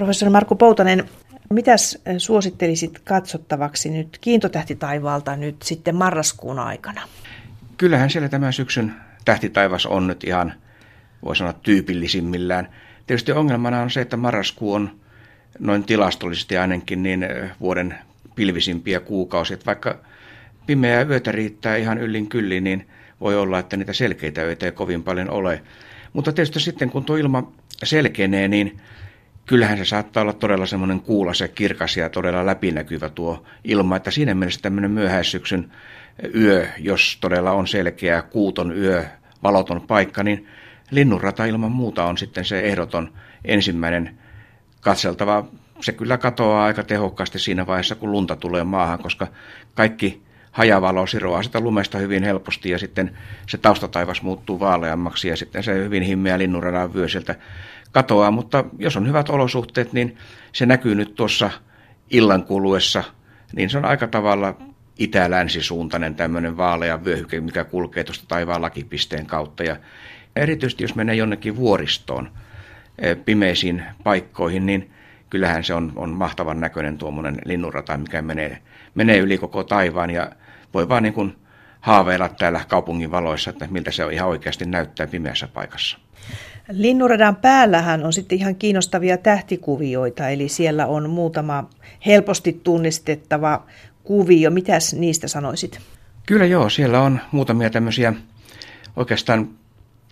Professori Markku Poutanen, mitäs suosittelisit katsottavaksi nyt kiintotähtitaivaalta nyt sitten marraskuun aikana? Kyllähän siellä tämän syksyn tähtitaivas on nyt ihan, voi sanoa, tyypillisimmillään. Tietysti ongelmana on se, että marraskuu on noin tilastollisesti ainakin niin vuoden pilvisimpiä kuukausia. Että vaikka pimeää yötä riittää ihan yllin kyllin, niin voi olla, että niitä selkeitä öitä ei kovin paljon ole. Mutta tietysti sitten kun tuo ilma selkenee, niin kyllähän se saattaa olla todella semmoinen kuulas ja kirkas ja todella läpinäkyvä tuo ilma, että siinä mielessä tämmöinen myöhäissyksyn yö, jos todella on selkeä kuuton yö, valoton paikka, niin linnunrata ilman muuta on sitten se ehdoton ensimmäinen katseltava. Se kyllä katoaa aika tehokkaasti siinä vaiheessa, kun lunta tulee maahan, koska kaikki hajavalo siroaa sitä lumesta hyvin helposti ja sitten se taustataivas muuttuu vaaleammaksi ja sitten se hyvin himmeä linnunradan vyö sieltä katoaa. Mutta jos on hyvät olosuhteet, niin se näkyy nyt tuossa illan kuluessa, niin se on aika tavalla itä-länsisuuntainen tämmöinen vaalea vyöhyke, mikä kulkee tuosta taivaan lakipisteen kautta. Ja erityisesti jos menee jonnekin vuoristoon, e, pimeisiin paikkoihin, niin kyllähän se on, on mahtavan näköinen tuommoinen linnunrata, mikä menee, menee yli koko taivaan ja voi vaan niin kuin haaveilla täällä kaupungin valoissa, että miltä se ihan oikeasti näyttää pimeässä paikassa. Linnunradan päällähän on sitten ihan kiinnostavia tähtikuvioita, eli siellä on muutama helposti tunnistettava kuvio. Mitäs niistä sanoisit? Kyllä joo, siellä on muutamia tämmöisiä oikeastaan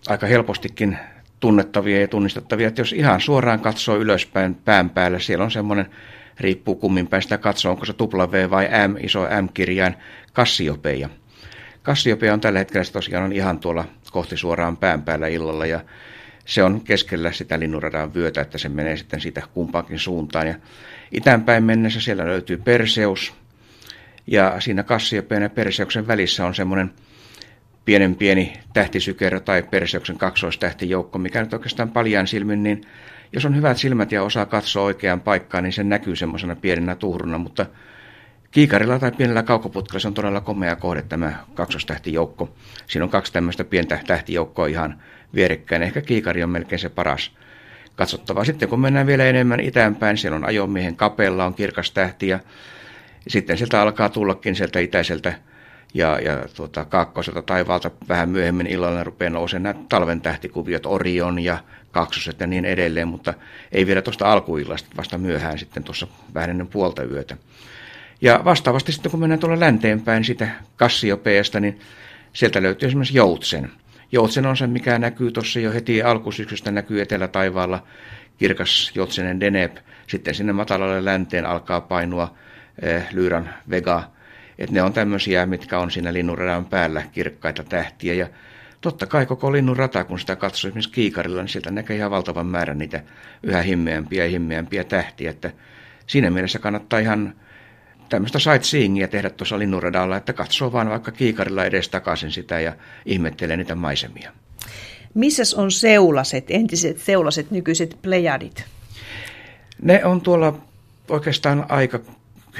aika helpostikin tunnettavia ja tunnistettavia. Että jos ihan suoraan katsoo ylöspäin pään päällä, siellä on semmoinen, riippuu kummin päin sitä katsoo, onko se W vai M, iso M-kirjain, Kassiopeia. Kassiopeia on tällä hetkellä tosiaan on ihan tuolla kohti suoraan pään päällä illalla ja se on keskellä sitä linnunradan vyötä, että se menee sitten siitä kumpaankin suuntaan. Ja itänpäin mennessä siellä löytyy Perseus, ja siinä Kassiopeen ja Perseuksen välissä on semmoinen pienen pieni tähtisykerro tai Perseuksen kaksoistähtijoukko, mikä nyt oikeastaan paljaan silmin, niin jos on hyvät silmät ja osaa katsoa oikeaan paikkaan, niin se näkyy semmoisena pienenä tuhruna, mutta Kiikarilla tai pienellä kaukoputkella se on todella komea kohde tämä kaksostähtijoukko. Siinä on kaksi tämmöistä pientä tähtijoukkoa ihan vierekkäin. Ehkä kiikari on melkein se paras katsottava. Sitten kun mennään vielä enemmän itäänpäin, siellä on ajomiehen kapella, on kirkas tähti ja sitten sieltä alkaa tullakin sieltä itäiseltä ja, ja tuota, kaakkoiselta taivaalta vähän myöhemmin illalla rupeaa nousemaan nämä talven tähtikuviot, Orion ja kaksoset ja niin edelleen, mutta ei vielä tuosta alkuillasta, vasta myöhään sitten tuossa vähän ennen puolta yötä. Ja vastaavasti sitten kun mennään tuolla länteenpäin sitä Kassiopeasta, niin sieltä löytyy esimerkiksi Joutsen. Joutsen on se, mikä näkyy tuossa jo heti alkusyksystä, näkyy etelätaivaalla, kirkas Joutsenen Deneb. Sitten sinne matalalle länteen alkaa painua eh, Lyran Vega. Et ne on tämmöisiä, mitkä on siinä linnunradan päällä kirkkaita tähtiä. Ja totta kai koko linnunrata, kun sitä katsoo esimerkiksi kiikarilla, niin sieltä näkee ihan valtavan määrän niitä yhä himmeämpiä ja himmeämpiä tähtiä. Että siinä mielessä kannattaa ihan tämmöistä sightseeingia tehdä tuossa linnunradalla, että katsoo vaan vaikka kiikarilla edes takaisin sitä ja ihmettelee niitä maisemia. Missä on seulaset, entiset seulaset, nykyiset plejadit? Ne on tuolla oikeastaan aika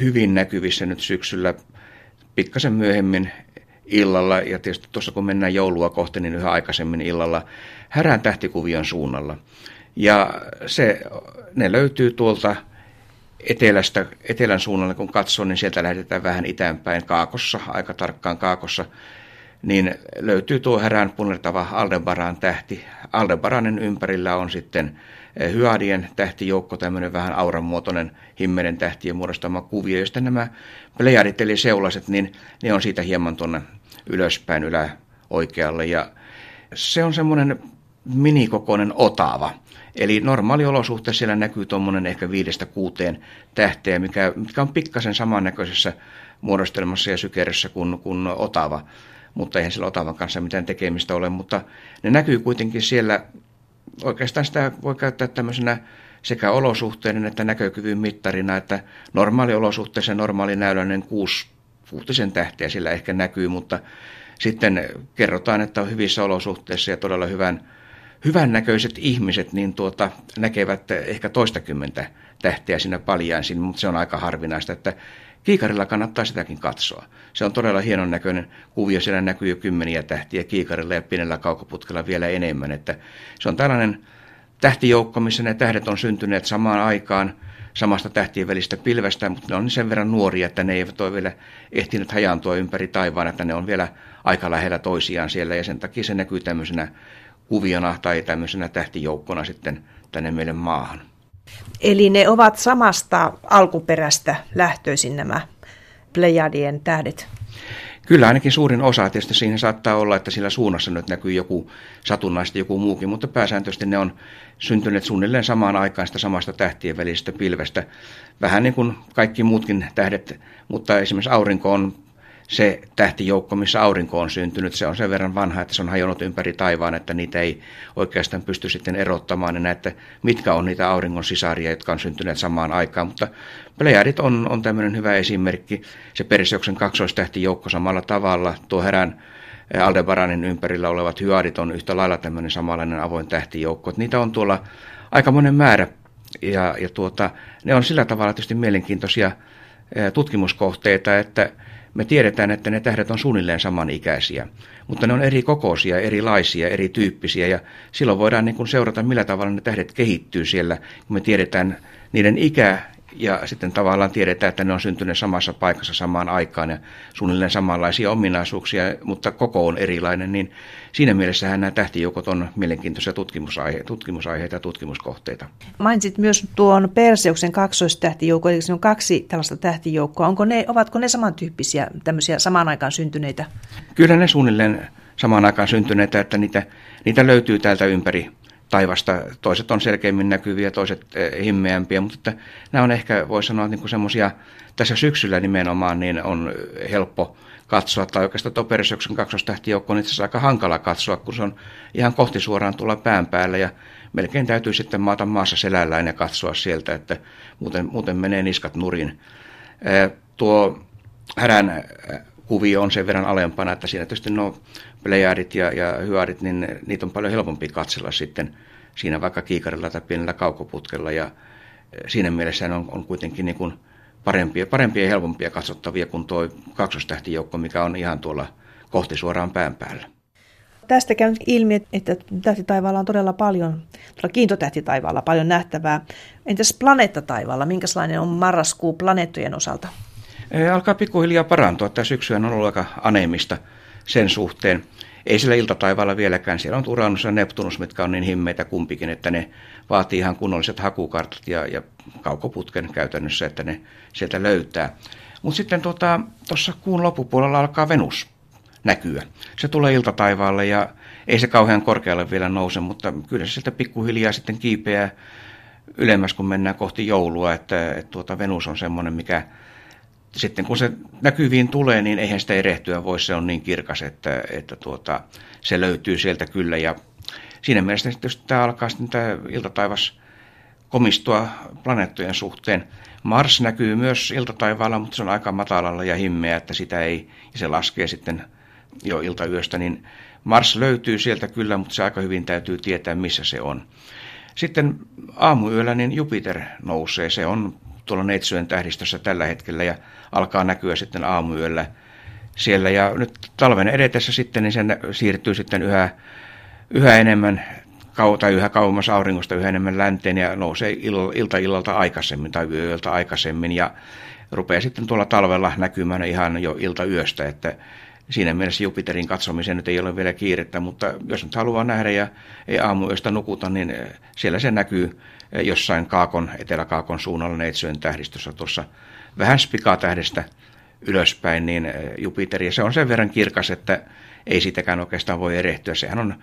hyvin näkyvissä nyt syksyllä, pikkasen myöhemmin illalla ja tietysti tuossa kun mennään joulua kohti, niin yhä aikaisemmin illalla härän tähtikuvion suunnalla. Ja se, ne löytyy tuolta etelästä, etelän suunnalla kun katsoo, niin sieltä lähdetään vähän itäänpäin kaakossa, aika tarkkaan kaakossa, niin löytyy tuo härän punertava Aldebaran tähti. Aldebaranin ympärillä on sitten eh, Hyadien tähtijoukko, tämmöinen vähän auranmuotoinen himmelen tähtien muodostama kuvio, josta nämä plejadit eli seulaset, niin ne on siitä hieman tuonne ylöspäin ylä oikealle. Ja se on semmoinen minikokoinen otava. Eli normaaliolosuhteessa siellä näkyy tuommoinen ehkä viidestä kuuteen tähteä, mikä, mikä on pikkasen samannäköisessä muodostelmassa ja sykerössä kuin, kuin otava. Mutta eihän sillä otavan kanssa mitään tekemistä ole, mutta ne näkyy kuitenkin siellä, oikeastaan sitä voi käyttää tämmöisenä sekä olosuhteiden että näkökyvyn mittarina, että normaaliolosuhteessa normaali näyläinen kuusi kuutisen tähteä sillä ehkä näkyy, mutta sitten kerrotaan, että on hyvissä olosuhteissa ja todella hyvän hyvännäköiset ihmiset niin tuota, näkevät ehkä toistakymmentä tähteä siinä siinä, mutta se on aika harvinaista, että kiikarilla kannattaa sitäkin katsoa. Se on todella hienon näköinen kuvio, siellä näkyy jo kymmeniä tähtiä kiikarilla ja pienellä kaukoputkella vielä enemmän, että se on tällainen tähtijoukko, missä ne tähdet on syntyneet samaan aikaan samasta tähtien välistä pilvestä, mutta ne on sen verran nuoria, että ne eivät ole vielä ehtineet hajaantua ympäri taivaan, että ne on vielä aika lähellä toisiaan siellä ja sen takia se näkyy tämmöisenä kuviona tai tämmöisenä tähtijoukkona sitten tänne meille maahan. Eli ne ovat samasta alkuperästä lähtöisin nämä Plejadien tähdet? Kyllä ainakin suurin osa, tietysti siinä saattaa olla, että sillä suunnassa nyt näkyy joku satunnaisesti joku muukin, mutta pääsääntöisesti ne on syntyneet suunnilleen samaan aikaan sitä samasta tähtien välisestä pilvestä. Vähän niin kuin kaikki muutkin tähdet, mutta esimerkiksi aurinko on se tähtijoukko, missä aurinko on syntynyt, se on sen verran vanha, että se on hajonnut ympäri taivaan, että niitä ei oikeastaan pysty sitten erottamaan ja näette, mitkä on niitä auringon sisaria, jotka on syntyneet samaan aikaan. Mutta Plejadit on, on tämmöinen hyvä esimerkki. Se Perseuksen kaksoistähtijoukko samalla tavalla, tuo herän eh, Aldebaranin ympärillä olevat hyadit on yhtä lailla tämmöinen samanlainen avoin tähtijoukko. Niitä on tuolla aika monen määrä ja, ja tuota, ne on sillä tavalla tietysti mielenkiintoisia eh, tutkimuskohteita, että me tiedetään, että ne tähdet on suunnilleen samanikäisiä, mutta ne on eri kokoisia, erilaisia, erityyppisiä ja silloin voidaan niin kuin seurata, millä tavalla ne tähdet kehittyy siellä, kun me tiedetään niiden ikä ja sitten tavallaan tiedetään, että ne on syntyneet samassa paikassa samaan aikaan ja suunnilleen samanlaisia ominaisuuksia, mutta koko on erilainen, niin siinä mielessähän nämä tähtijoukot on mielenkiintoisia tutkimusaihe, tutkimusaiheita ja tutkimuskohteita. Mainitsit myös tuon Perseuksen kaksoistähtijoukko, eli se on kaksi tällaista tähtijoukkoa. Onko ne, ovatko ne samantyyppisiä, tämmöisiä samaan aikaan syntyneitä? Kyllä ne suunnilleen samaan aikaan syntyneitä, että niitä, niitä löytyy täältä ympäri taivasta. Toiset on selkeämmin näkyviä, toiset eh, himmeämpiä, mutta että nämä on ehkä, voi sanoa, niin semmoisia, tässä syksyllä nimenomaan niin on helppo katsoa, tai oikeastaan tuo kaksostähtijoukko on itse asiassa aika hankala katsoa, kun se on ihan kohti suoraan tulla pään päällä, ja melkein täytyy sitten maata maassa selällään ja katsoa sieltä, että muuten, muuten menee niskat nurin. Eh, tuo härän eh, kuvio on sen verran alempana, että siinä tietysti nuo Plejadit ja, ja Hyarit, niin niitä on paljon helpompi katsella sitten siinä vaikka kiikarilla tai pienellä kaukoputkella ja eh, siinä mielessä ne on, on kuitenkin niin kuin parempia, parempia ja helpompia katsottavia kuin tuo kaksostähtijoukko, mikä on ihan tuolla kohti suoraan pään päällä. Tästä käy ilmi, että tähtitaivaalla on todella paljon, tuolla kiintotähtitaivaalla paljon nähtävää. Entäs planeettataivaalla, minkälainen on marraskuu planeettojen osalta? Eh, alkaa pikkuhiljaa parantua. Tämä syksy on ollut aika aneemista sen suhteen. Ei sillä iltataivaalla vieläkään. Siellä on Uranus ja Neptunus, mitkä on niin himmeitä kumpikin, että ne vaatii ihan kunnolliset hakukartat ja, ja kaukoputken käytännössä, että ne sieltä löytää. Mutta sitten tuossa tota, kuun loppupuolella alkaa Venus näkyä. Se tulee iltataivaalle ja ei se kauhean korkealle vielä nouse, mutta kyllä se sieltä pikkuhiljaa sitten kiipeää ylemmäs, kun mennään kohti joulua, että, että tuota Venus on semmoinen, mikä sitten kun se näkyviin tulee, niin eihän sitä erehtyä voi, se on niin kirkas, että, että tuota, se löytyy sieltä kyllä. Ja siinä mielessä tietysti tämä alkaa sitten tämä iltataivas komistua planeettojen suhteen. Mars näkyy myös iltataivaalla, mutta se on aika matalalla ja himmeä, että sitä ei, ja se laskee sitten jo iltayöstä, niin Mars löytyy sieltä kyllä, mutta se aika hyvin täytyy tietää, missä se on. Sitten aamuyöllä niin Jupiter nousee, se on tuolla Neitsyön tähdistössä tällä hetkellä ja alkaa näkyä sitten aamuyöllä siellä. Ja nyt talven edetessä sitten niin se siirtyy sitten yhä, yhä enemmän tai yhä kauemmas auringosta yhä enemmän länteen ja nousee ilta illalta aikaisemmin tai yöltä aikaisemmin ja rupeaa sitten tuolla talvella näkymään ihan jo ilta yöstä, että siinä mielessä Jupiterin katsomiseen nyt ei ole vielä kiirettä, mutta jos nyt haluaa nähdä ja ei aamuyöstä nukuta, niin siellä se näkyy jossain Kaakon, Etelä-Kaakon suunnalla Neitsyen tähdistössä tuossa vähän spikatähdestä ylöspäin, niin eh, Jupiter, ja se on sen verran kirkas, että ei sitäkään oikeastaan voi erehtyä. Sehän on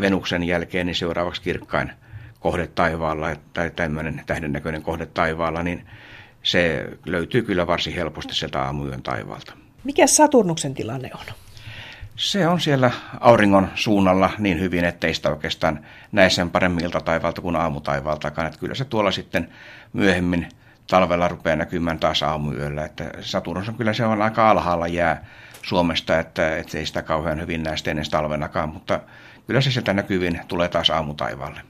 Venuksen jälkeen niin seuraavaksi kirkkain kohde taivaalla, tai tämmöinen tähdennäköinen kohde taivaalla, niin se löytyy kyllä varsin helposti sieltä aamuyön taivaalta. Mikä Saturnuksen tilanne on? Se on siellä auringon suunnalla niin hyvin, ettei sitä oikeastaan näe sen paremmin iltataivalta kuin aamutaivaaltakaan. Että kyllä se tuolla sitten myöhemmin talvella rupeaa näkymään taas aamuyöllä. Että Saturnus on kyllä se on aika alhaalla jää Suomesta, että, että ei sitä kauhean hyvin näe ennen talvenakaan, mutta kyllä se sieltä näkyvin tulee taas aamutaivaalle.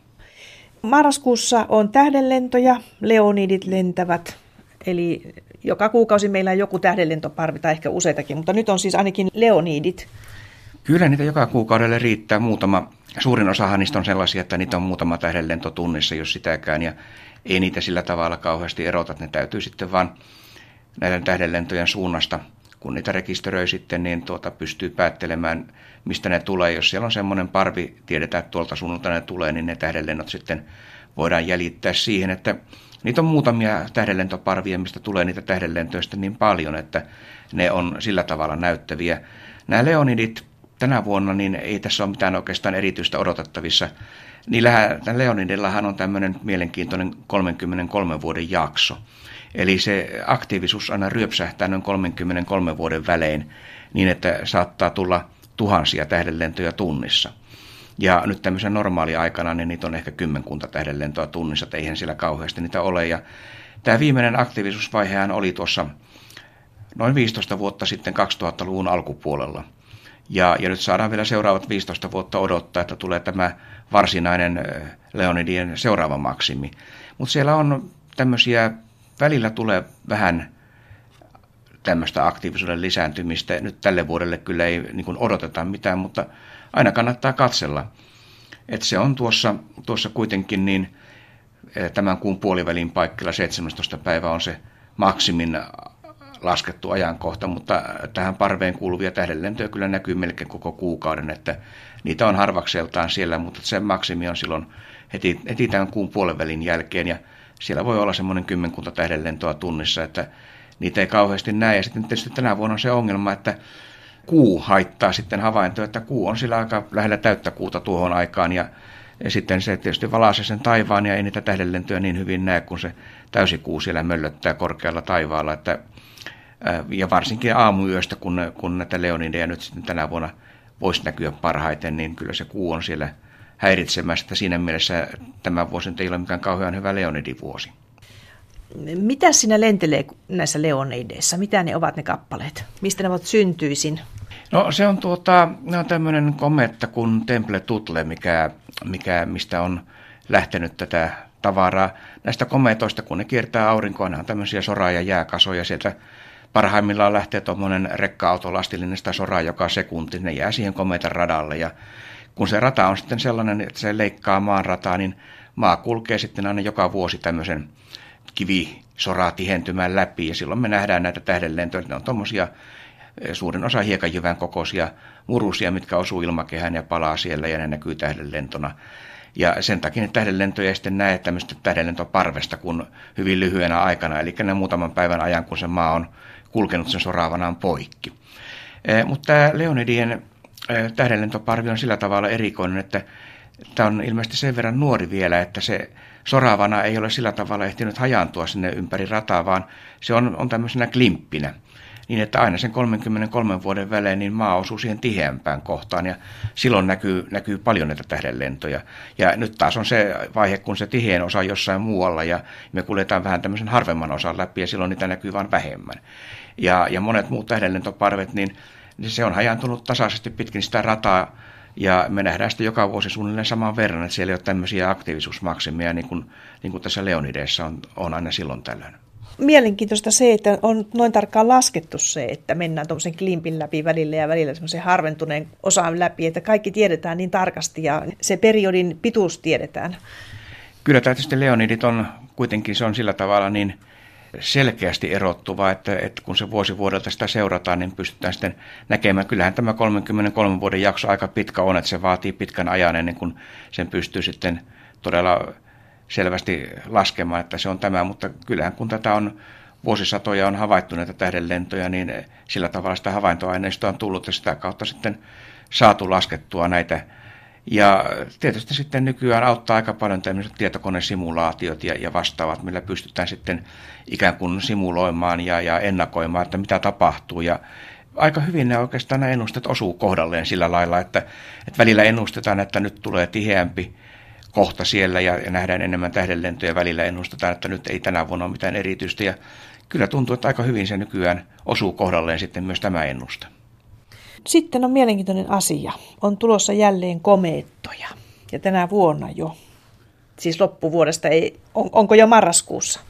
Marraskuussa on tähdenlentoja, leonidit lentävät, eli joka kuukausi meillä on joku tähdenlentoparvi tai ehkä useitakin, mutta nyt on siis ainakin leonidit Kyllä niitä joka kuukaudelle riittää muutama. Suurin osahan niistä on sellaisia, että niitä on muutama tähdenlento tunnissa, jos sitäkään. Ja ei niitä sillä tavalla kauheasti erota. Ne täytyy sitten vaan näiden tähdenlentojen suunnasta, kun niitä rekisteröi sitten, niin tuota pystyy päättelemään, mistä ne tulee. Jos siellä on semmoinen parvi, tiedetään, että tuolta suunnalta ne tulee, niin ne tähdenlennot sitten voidaan jäljittää siihen, että niitä on muutamia tähdenlentoparvia, mistä tulee niitä tähdenlentoja niin paljon, että ne on sillä tavalla näyttäviä. Nämä Leonidit tänä vuonna, niin ei tässä ole mitään oikeastaan erityistä odotettavissa. Niillähän, Leonidillahan on tämmöinen mielenkiintoinen 33 vuoden jakso. Eli se aktiivisuus aina ryöpsähtää noin 33 vuoden välein niin, että saattaa tulla tuhansia tähdenlentoja tunnissa. Ja nyt tämmöisen normaali aikana, niin niitä on ehkä kymmenkunta tähdenlentoa tunnissa, että eihän siellä kauheasti niitä ole. Ja tämä viimeinen aktiivisuusvaihehan oli tuossa noin 15 vuotta sitten 2000-luvun alkupuolella. Ja, ja nyt saadaan vielä seuraavat 15 vuotta odottaa, että tulee tämä varsinainen Leonidien seuraava maksimi. Mutta siellä on tämmöisiä, välillä tulee vähän tämmöistä aktiivisuuden lisääntymistä. Nyt tälle vuodelle kyllä ei niin odoteta mitään, mutta aina kannattaa katsella. Että se on tuossa, tuossa kuitenkin niin tämän kuun puolivälin paikkilla 17. päivä on se maksimin laskettu ajankohta, mutta tähän parveen kuuluvia tähdenlentoja kyllä näkyy melkein koko kuukauden, että niitä on harvakseltaan siellä, mutta se maksimi on silloin heti, heti tämän kuun puolivälin jälkeen ja siellä voi olla semmoinen kymmenkunta tähdenlentoa tunnissa, että niitä ei kauheasti näe. Ja sitten tietysti tänä vuonna on se ongelma, että kuu haittaa sitten havaintoa, että kuu on sillä aika lähellä täyttä kuuta tuohon aikaan ja ja sitten se tietysti valaisee sen taivaan ja ei niitä tähdenlentoja niin hyvin näe, kun se täysikuu siellä möllöttää korkealla taivaalla. Että, ja varsinkin aamuyöstä, kun, kun näitä leonideja nyt sitten tänä vuonna voisi näkyä parhaiten, niin kyllä se kuu on siellä häiritsemässä. Siinä mielessä tämä vuosi ei ole mikään kauhean hyvä leonidivuosi. Mitä sinä lentelee näissä leonideissa? Mitä ne ovat ne kappaleet? Mistä ne ovat syntyisin? No se on, tuota, on tämmöinen kometta kuin Temple Tutle, mikä, mikä, mistä on lähtenyt tätä tavaraa. Näistä kometoista, kun ne kiertää aurinkoa, ne on tämmöisiä soraa- ja jääkasoja. Sieltä parhaimmillaan lähtee tuommoinen rekka-auto lastillinen sitä soraa joka sekunti. Ne jää siihen kometan radalle ja kun se rata on sitten sellainen, että se leikkaa maan rataa, niin maa kulkee sitten aina joka vuosi tämmöisen kivisoraa tihentymään läpi ja silloin me nähdään näitä tähdenlentoja. Ne on tuommoisia eh, suurin osa hiekanjyvän kokoisia murusia, mitkä osuu ilmakehään ja palaa siellä ja ne näkyy tähdenlentona. Ja sen takia ne tähdenlentoja sitten näe tämmöistä tähdenlentoparvesta kuin hyvin lyhyenä aikana, eli ne muutaman päivän ajan, kun se maa on kulkenut sen soraavanaan poikki. Eh, mutta tämä Leonidien eh, tähdenlentoparvi on sillä tavalla erikoinen, että tämä on ilmeisesti sen verran nuori vielä, että se soraavana ei ole sillä tavalla ehtinyt hajaantua sinne ympäri rataa, vaan se on, on tämmöisenä klimppinä. Niin, että aina sen 33 vuoden välein niin maa osuu siihen tiheämpään kohtaan ja silloin näkyy, näkyy paljon näitä tähdenlentoja. Ja nyt taas on se vaihe, kun se tiheän osa jossain muualla ja me kuljetaan vähän tämmöisen harvemman osan läpi ja silloin niitä näkyy vain vähemmän. Ja, ja monet muut tähdenlentoparvet, niin, niin se on hajantunut tasaisesti pitkin sitä rataa ja me nähdään sitä joka vuosi suunnilleen saman verran, että siellä ei ole tämmöisiä aktiivisuusmaksimia, niin kuin, niin kuin tässä Leonideissa on, on aina silloin tällöin. Mielenkiintoista se, että on noin tarkkaan laskettu se, että mennään tuommoisen klimpin läpi välillä ja välillä semmoisen harventuneen osan läpi, että kaikki tiedetään niin tarkasti ja se periodin pituus tiedetään. Kyllä tietysti Leonidit on kuitenkin, se on sillä tavalla niin selkeästi erottuva, että, että kun se vuosi vuodelta sitä seurataan, niin pystytään sitten näkemään. Kyllähän tämä 33 vuoden jakso aika pitkä on, että se vaatii pitkän ajan ennen kuin sen pystyy sitten todella selvästi laskemaan, että se on tämä, mutta kyllähän kun tätä on vuosisatoja on havaittu näitä tähdenlentoja, niin sillä tavalla sitä havaintoaineistoa on tullut ja sitä kautta sitten saatu laskettua näitä ja tietysti sitten nykyään auttaa aika paljon tämmöiset tietokonesimulaatiot ja, ja vastaavat, millä pystytään sitten ikään kuin simuloimaan ja, ja ennakoimaan, että mitä tapahtuu. Ja aika hyvin ne oikeastaan nämä ennustet osuu kohdalleen sillä lailla, että, että välillä ennustetaan, että nyt tulee tiheämpi kohta siellä ja, ja nähdään enemmän tähdenlentoja. Välillä ennustetaan, että nyt ei tänä vuonna ole mitään erityistä. Ja kyllä tuntuu, että aika hyvin se nykyään osuu kohdalleen sitten myös tämä ennuste. Sitten on mielenkiintoinen asia. On tulossa jälleen komeettoja. Ja tänä vuonna jo. Siis loppuvuodesta ei, on, onko jo marraskuussa?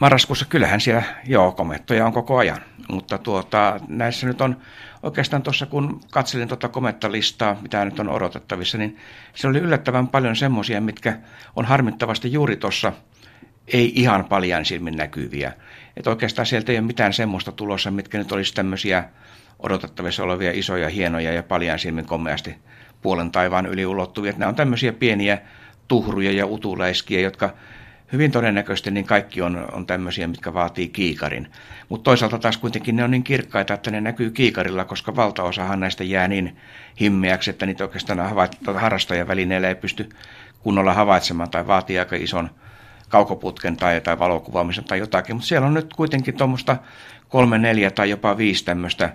marraskuussa kyllähän siellä, joo, komettoja on koko ajan, mutta tuota, näissä nyt on oikeastaan tuossa, kun katselin tuota komettalistaa, mitä nyt on odotettavissa, niin se oli yllättävän paljon semmoisia, mitkä on harmittavasti juuri tuossa ei ihan paljon silmin näkyviä. Että oikeastaan sieltä ei ole mitään semmoista tulossa, mitkä nyt olisi tämmöisiä odotettavissa olevia isoja, hienoja ja paljon silmin komeasti puolen taivaan yli ulottuvia. Nämä on tämmöisiä pieniä tuhruja ja utuläiskiä, jotka hyvin todennäköisesti niin kaikki on, on tämmöisiä, mitkä vaatii kiikarin. Mutta toisaalta taas kuitenkin ne on niin kirkkaita, että ne näkyy kiikarilla, koska valtaosahan näistä jää niin himmeäksi, että niitä oikeastaan harrastajan välineellä ei pysty kunnolla havaitsemaan tai vaatii aika ison kaukoputken tai, tai valokuvaamisen tai jotakin. Mutta siellä on nyt kuitenkin tuommoista kolme, neljä tai jopa viisi tämmöistä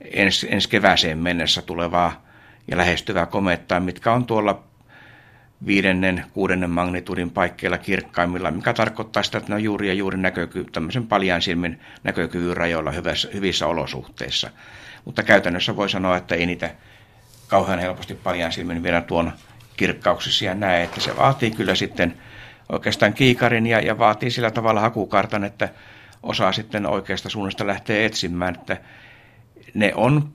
ensi, ensi kevääseen mennessä tulevaa ja lähestyvää komettaa, mitkä on tuolla viidennen, kuudennen magnitudin paikkeilla kirkkaimmilla, mikä tarkoittaa sitä, että ne on juuri ja juuri näköky- tämmöisen paljan silmin näkökyvyn rajoilla hyvissä, hyvissä olosuhteissa. Mutta käytännössä voi sanoa, että ei niitä kauhean helposti paljan silmin vielä tuon kirkkauksissa näe, että se vaatii kyllä sitten oikeastaan kiikarin ja, ja vaatii sillä tavalla hakukartan, että osaa sitten oikeasta suunnasta lähteä etsimään, että ne on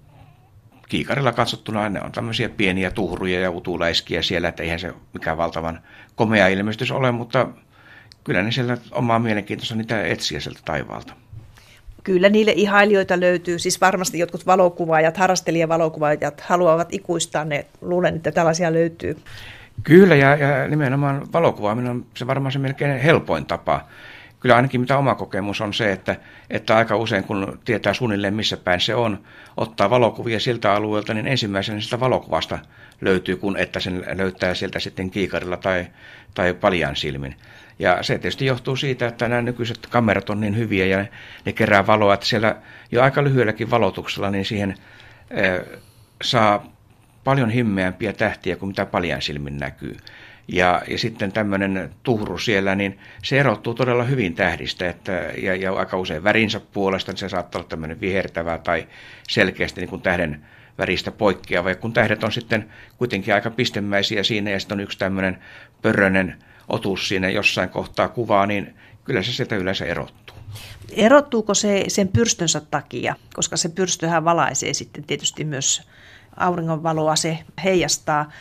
kiikarilla katsottuna ne on tämmöisiä pieniä tuhruja ja utuläiskiä siellä, että eihän se mikään valtavan komea ilmestys ole, mutta kyllä ne sieltä omaa mielenkiintoista niitä etsiä sieltä taivaalta. Kyllä niille ihailijoita löytyy, siis varmasti jotkut valokuvaajat, harrastelijavalokuvaajat haluavat ikuistaa ne, luulen, että tällaisia löytyy. Kyllä, ja, ja nimenomaan valokuvaaminen on se varmaan se melkein helpoin tapa kyllä ainakin mitä oma kokemus on se, että, että aika usein kun tietää suunnilleen missä päin se on, ottaa valokuvia siltä alueelta, niin ensimmäisenä sitä valokuvasta löytyy, kun että sen löytää sieltä sitten kiikarilla tai, tai paljan silmin. Ja se tietysti johtuu siitä, että nämä nykyiset kamerat on niin hyviä ja ne kerää valoa, että siellä jo aika lyhyelläkin valotuksella niin siihen e, saa paljon himmeämpiä tähtiä kuin mitä paljan silmin näkyy. Ja, ja sitten tämmöinen tuhru siellä, niin se erottuu todella hyvin tähdistä että, ja, ja aika usein värinsä puolesta, niin se saattaa olla tämmöinen vihertävä tai selkeästi niin kuin tähden väristä poikkeava. Ja kun tähdet on sitten kuitenkin aika pistemäisiä siinä ja sitten on yksi tämmöinen pörrönen otus siinä jossain kohtaa kuvaa, niin kyllä se sieltä yleensä erottuu. Erottuuko se sen pyrstönsä takia, koska se pyrstöhän valaisee sitten tietysti myös auringonvaloa se heijastaa,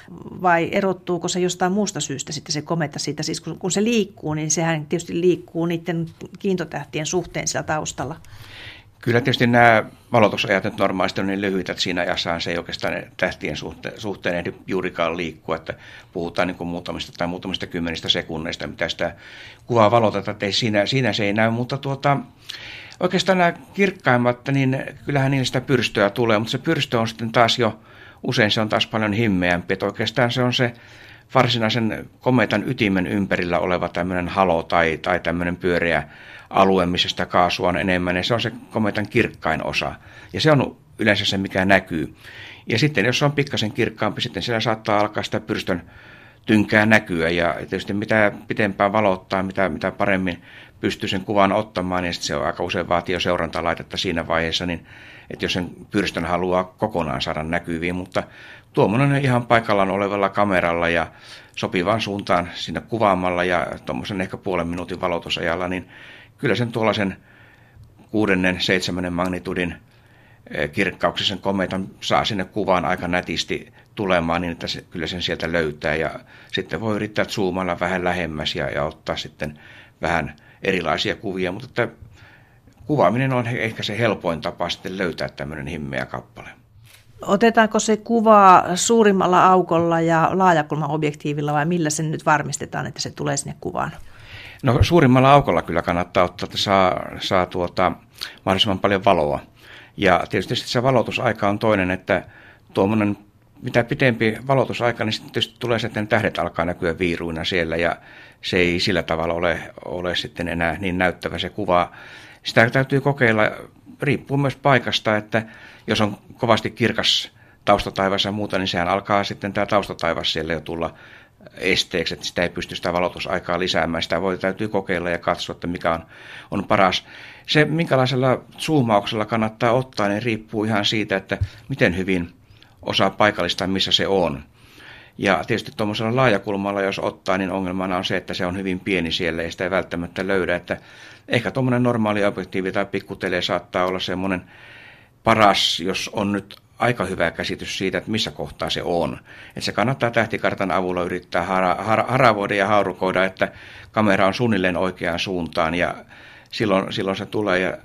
vai erottuuko se jostain muusta syystä sitten se kometta siitä? Siis kun, kun se liikkuu, niin sehän tietysti liikkuu niiden kiintotähtien suhteen siellä taustalla. Kyllä tietysti nämä valotusajat nyt normaalisti on niin lyhyitä, että siinä ajassaan se ei oikeastaan tähtien suhteen, suhteen ehdi juurikaan liikkua, että puhutaan niin kuin muutamista tai muutamista kymmenistä sekunneista, mitä sitä kuvaa valoteta, että siinä, siinä se ei näy, mutta tuota, oikeastaan nämä kirkkaimmat, niin kyllähän niistä sitä pyrstöä tulee, mutta se pyrstö on sitten taas jo, usein se on taas paljon himmeämpi, että oikeastaan se on se varsinaisen kometan ytimen ympärillä oleva tämmöinen halo tai, tai tämmöinen pyöreä alue, missä sitä kaasua on enemmän, ja se on se kometan kirkkain osa. Ja se on yleensä se, mikä näkyy. Ja sitten jos se on pikkasen kirkkaampi, sitten siellä saattaa alkaa sitä pyrstön tynkää näkyä, ja tietysti mitä pitempään valottaa, mitä, mitä paremmin pystyy sen kuvan ottamaan, niin se on aika usein vaatii jo seurantalaitetta siinä vaiheessa, niin että jos sen pyrstön haluaa kokonaan saada näkyviin, mutta tuommoinen ihan paikallaan olevalla kameralla ja sopivaan suuntaan sinne kuvaamalla ja tuommoisen ehkä puolen minuutin valotusajalla, niin kyllä sen tuollaisen kuudennen, seitsemännen magnitudin kirkkauksisen kometan saa sinne kuvaan aika nätisti tulemaan niin, että se, kyllä sen sieltä löytää ja sitten voi yrittää zoomalla vähän lähemmäs ja, ja ottaa sitten vähän erilaisia kuvia, mutta että kuvaaminen on ehkä se helpoin tapa sitten löytää tämmöinen himmeä kappale. Otetaanko se kuva suurimmalla aukolla ja laajakulmaobjektiivilla vai millä sen nyt varmistetaan, että se tulee sinne kuvaan? No suurimmalla aukolla kyllä kannattaa ottaa, että saa, saa tuota, mahdollisimman paljon valoa. Ja tietysti se valotusaika on toinen, että tuommoinen mitä pitempi valotusaika, niin sitten tietysti tulee sitten tähdet alkaa näkyä viiruina siellä ja se ei sillä tavalla ole, ole sitten enää niin näyttävä se kuva. Sitä täytyy kokeilla, riippuu myös paikasta, että jos on kovasti kirkas taustataivas ja muuta, niin sehän alkaa sitten tämä taustataivas siellä jo tulla esteeksi, että sitä ei pysty sitä valotusaikaa lisäämään. Sitä voi täytyy kokeilla ja katsoa, että mikä on, on paras. Se, minkälaisella zoomauksella kannattaa ottaa, niin riippuu ihan siitä, että miten hyvin osaa paikallistaa, missä se on. Ja tietysti tuommoisella laajakulmalla, jos ottaa, niin ongelmana on se, että se on hyvin pieni siellä ja sitä ei välttämättä löydä. Että ehkä tuommoinen normaali objektiivi tai pikkutele saattaa olla semmoinen paras, jos on nyt aika hyvä käsitys siitä, että missä kohtaa se on. Että se kannattaa tähtikartan avulla yrittää hara, hara, haravoida ja haurukoida, että kamera on suunnilleen oikeaan suuntaan ja silloin, silloin se tulee. Ja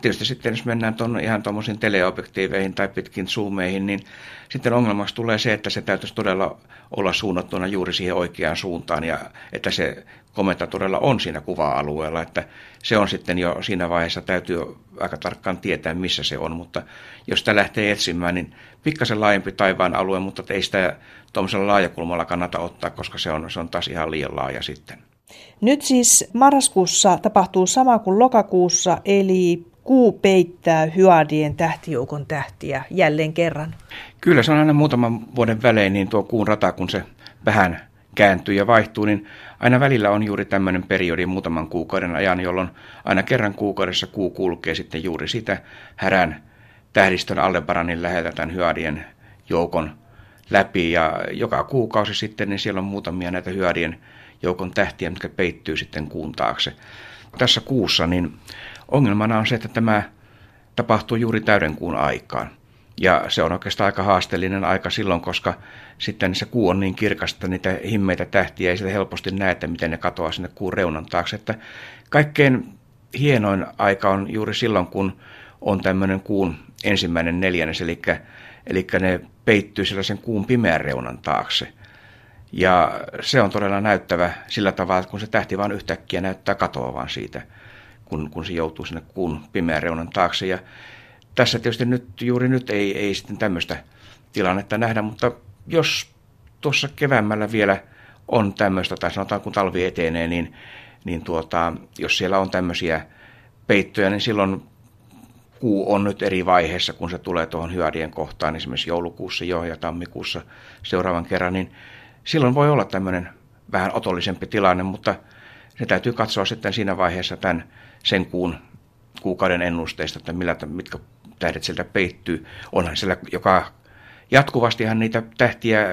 tietysti sitten jos mennään tuonne ihan tuommoisiin teleobjektiiveihin tai pitkin zoomeihin, niin sitten ongelmaksi tulee se, että se täytyisi todella olla suunnattuna juuri siihen oikeaan suuntaan ja että se komenta todella on siinä kuva-alueella, että se on sitten jo siinä vaiheessa täytyy aika tarkkaan tietää, missä se on, mutta jos sitä lähtee etsimään, niin pikkasen laajempi taivaan alue, mutta ei sitä tuollaisella laajakulmalla kannata ottaa, koska se on, se on taas ihan liian laaja sitten. Nyt siis marraskuussa tapahtuu sama kuin lokakuussa, eli kuu peittää Hyadien tähtijoukon tähtiä jälleen kerran. Kyllä, se on aina muutaman vuoden välein niin tuo kuun rata, kun se vähän kääntyy ja vaihtuu, niin aina välillä on juuri tämmöinen periodi muutaman kuukauden ajan, jolloin aina kerran kuukaudessa kuu kulkee sitten juuri sitä härän tähdistön Aldebaranin läheltä tämän Hyadien joukon läpi. Ja joka kuukausi sitten, niin siellä on muutamia näitä Hyadien joukon tähtiä, mitkä peittyy sitten kuun taakse. Tässä kuussa niin ongelmana on se, että tämä tapahtuu juuri täydenkuun aikaan. Ja se on oikeastaan aika haasteellinen aika silloin, koska sitten se kuu on niin kirkasta, niitä himmeitä tähtiä ei sitä helposti näe, että miten ne katoaa sinne kuun reunan taakse. Että kaikkein hienoin aika on juuri silloin, kun on tämmöinen kuun ensimmäinen neljännes, eli, eli ne peittyy sellaisen kuun pimeän reunan taakse. Ja se on todella näyttävä sillä tavalla, että kun se tähti vaan yhtäkkiä näyttää katoavan siitä, kun, kun se joutuu sinne kuun pimeän reunan taakse. Ja tässä tietysti nyt, juuri nyt ei, ei sitten tämmöistä tilannetta nähdä, mutta jos tuossa keväämällä vielä on tämmöistä, tai sanotaan kun talvi etenee, niin, niin tuota, jos siellä on tämmöisiä peittoja, niin silloin kuu on nyt eri vaiheessa, kun se tulee tuohon hyödien kohtaan, esimerkiksi joulukuussa jo ja tammikuussa seuraavan kerran, niin silloin voi olla tämmöinen vähän otollisempi tilanne, mutta se täytyy katsoa sitten siinä vaiheessa tämän sen kuun kuukauden ennusteista, että millä, mitkä tähdet sieltä peittyy. Onhan siellä joka Jatkuvastihan niitä tähtiä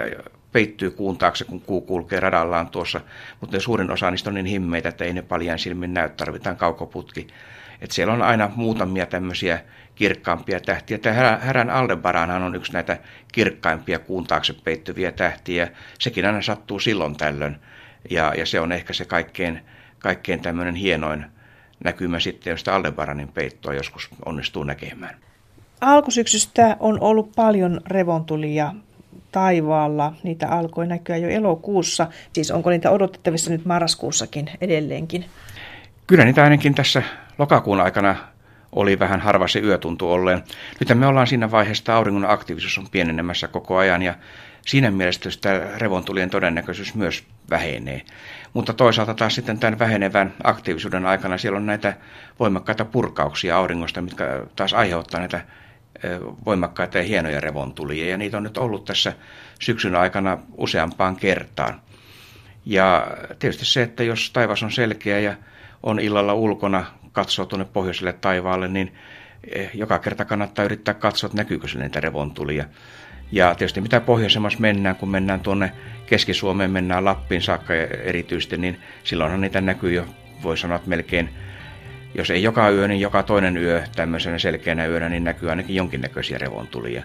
peittyy kuun taakse, kun kuu kulkee radallaan tuossa, mutta suurin osa niistä on niin himmeitä, että ei ne paljon silmin näy, tarvitaan kaukoputki. Et siellä on aina muutamia tämmöisiä kirkkaampia tähtiä. Tämä Härän Aldebaranhan on yksi näitä kirkkaimpia kuun taakse peittyviä tähtiä. Sekin aina sattuu silloin tällöin. Ja, ja se on ehkä se kaikkein, kaikkein tämmöinen hienoin näkymä sitten, jos sitä Aldebaranin peittoa joskus onnistuu näkemään. Alkusyksystä on ollut paljon revontulia taivaalla. Niitä alkoi näkyä jo elokuussa. Siis onko niitä odotettavissa nyt marraskuussakin edelleenkin? Kyllä niitä ainakin tässä lokakuun aikana oli vähän harva se yö tuntuu olleen. Nyt me ollaan siinä vaiheessa, että auringon aktiivisuus on pienenemässä koko ajan ja siinä mielessä tämä revontulien todennäköisyys myös vähenee. Mutta toisaalta taas sitten tämän vähenevän aktiivisuuden aikana siellä on näitä voimakkaita purkauksia auringosta, mitkä taas aiheuttaa näitä voimakkaita ja hienoja revontulia, ja niitä on nyt ollut tässä syksyn aikana useampaan kertaan. Ja tietysti se, että jos taivas on selkeä ja on illalla ulkona, katsoo tuonne pohjoiselle taivaalle, niin eh, joka kerta kannattaa yrittää katsoa, että näkyykö sille niitä revontulia. Ja tietysti mitä pohjoisemmassa mennään, kun mennään tuonne Keski-Suomeen, mennään Lappiin saakka erityisesti, niin silloinhan niitä näkyy jo, voi sanoa, että melkein jos ei joka yö, niin joka toinen yö tämmöisenä selkeänä yönä, niin näkyy ainakin jonkinnäköisiä revontulia.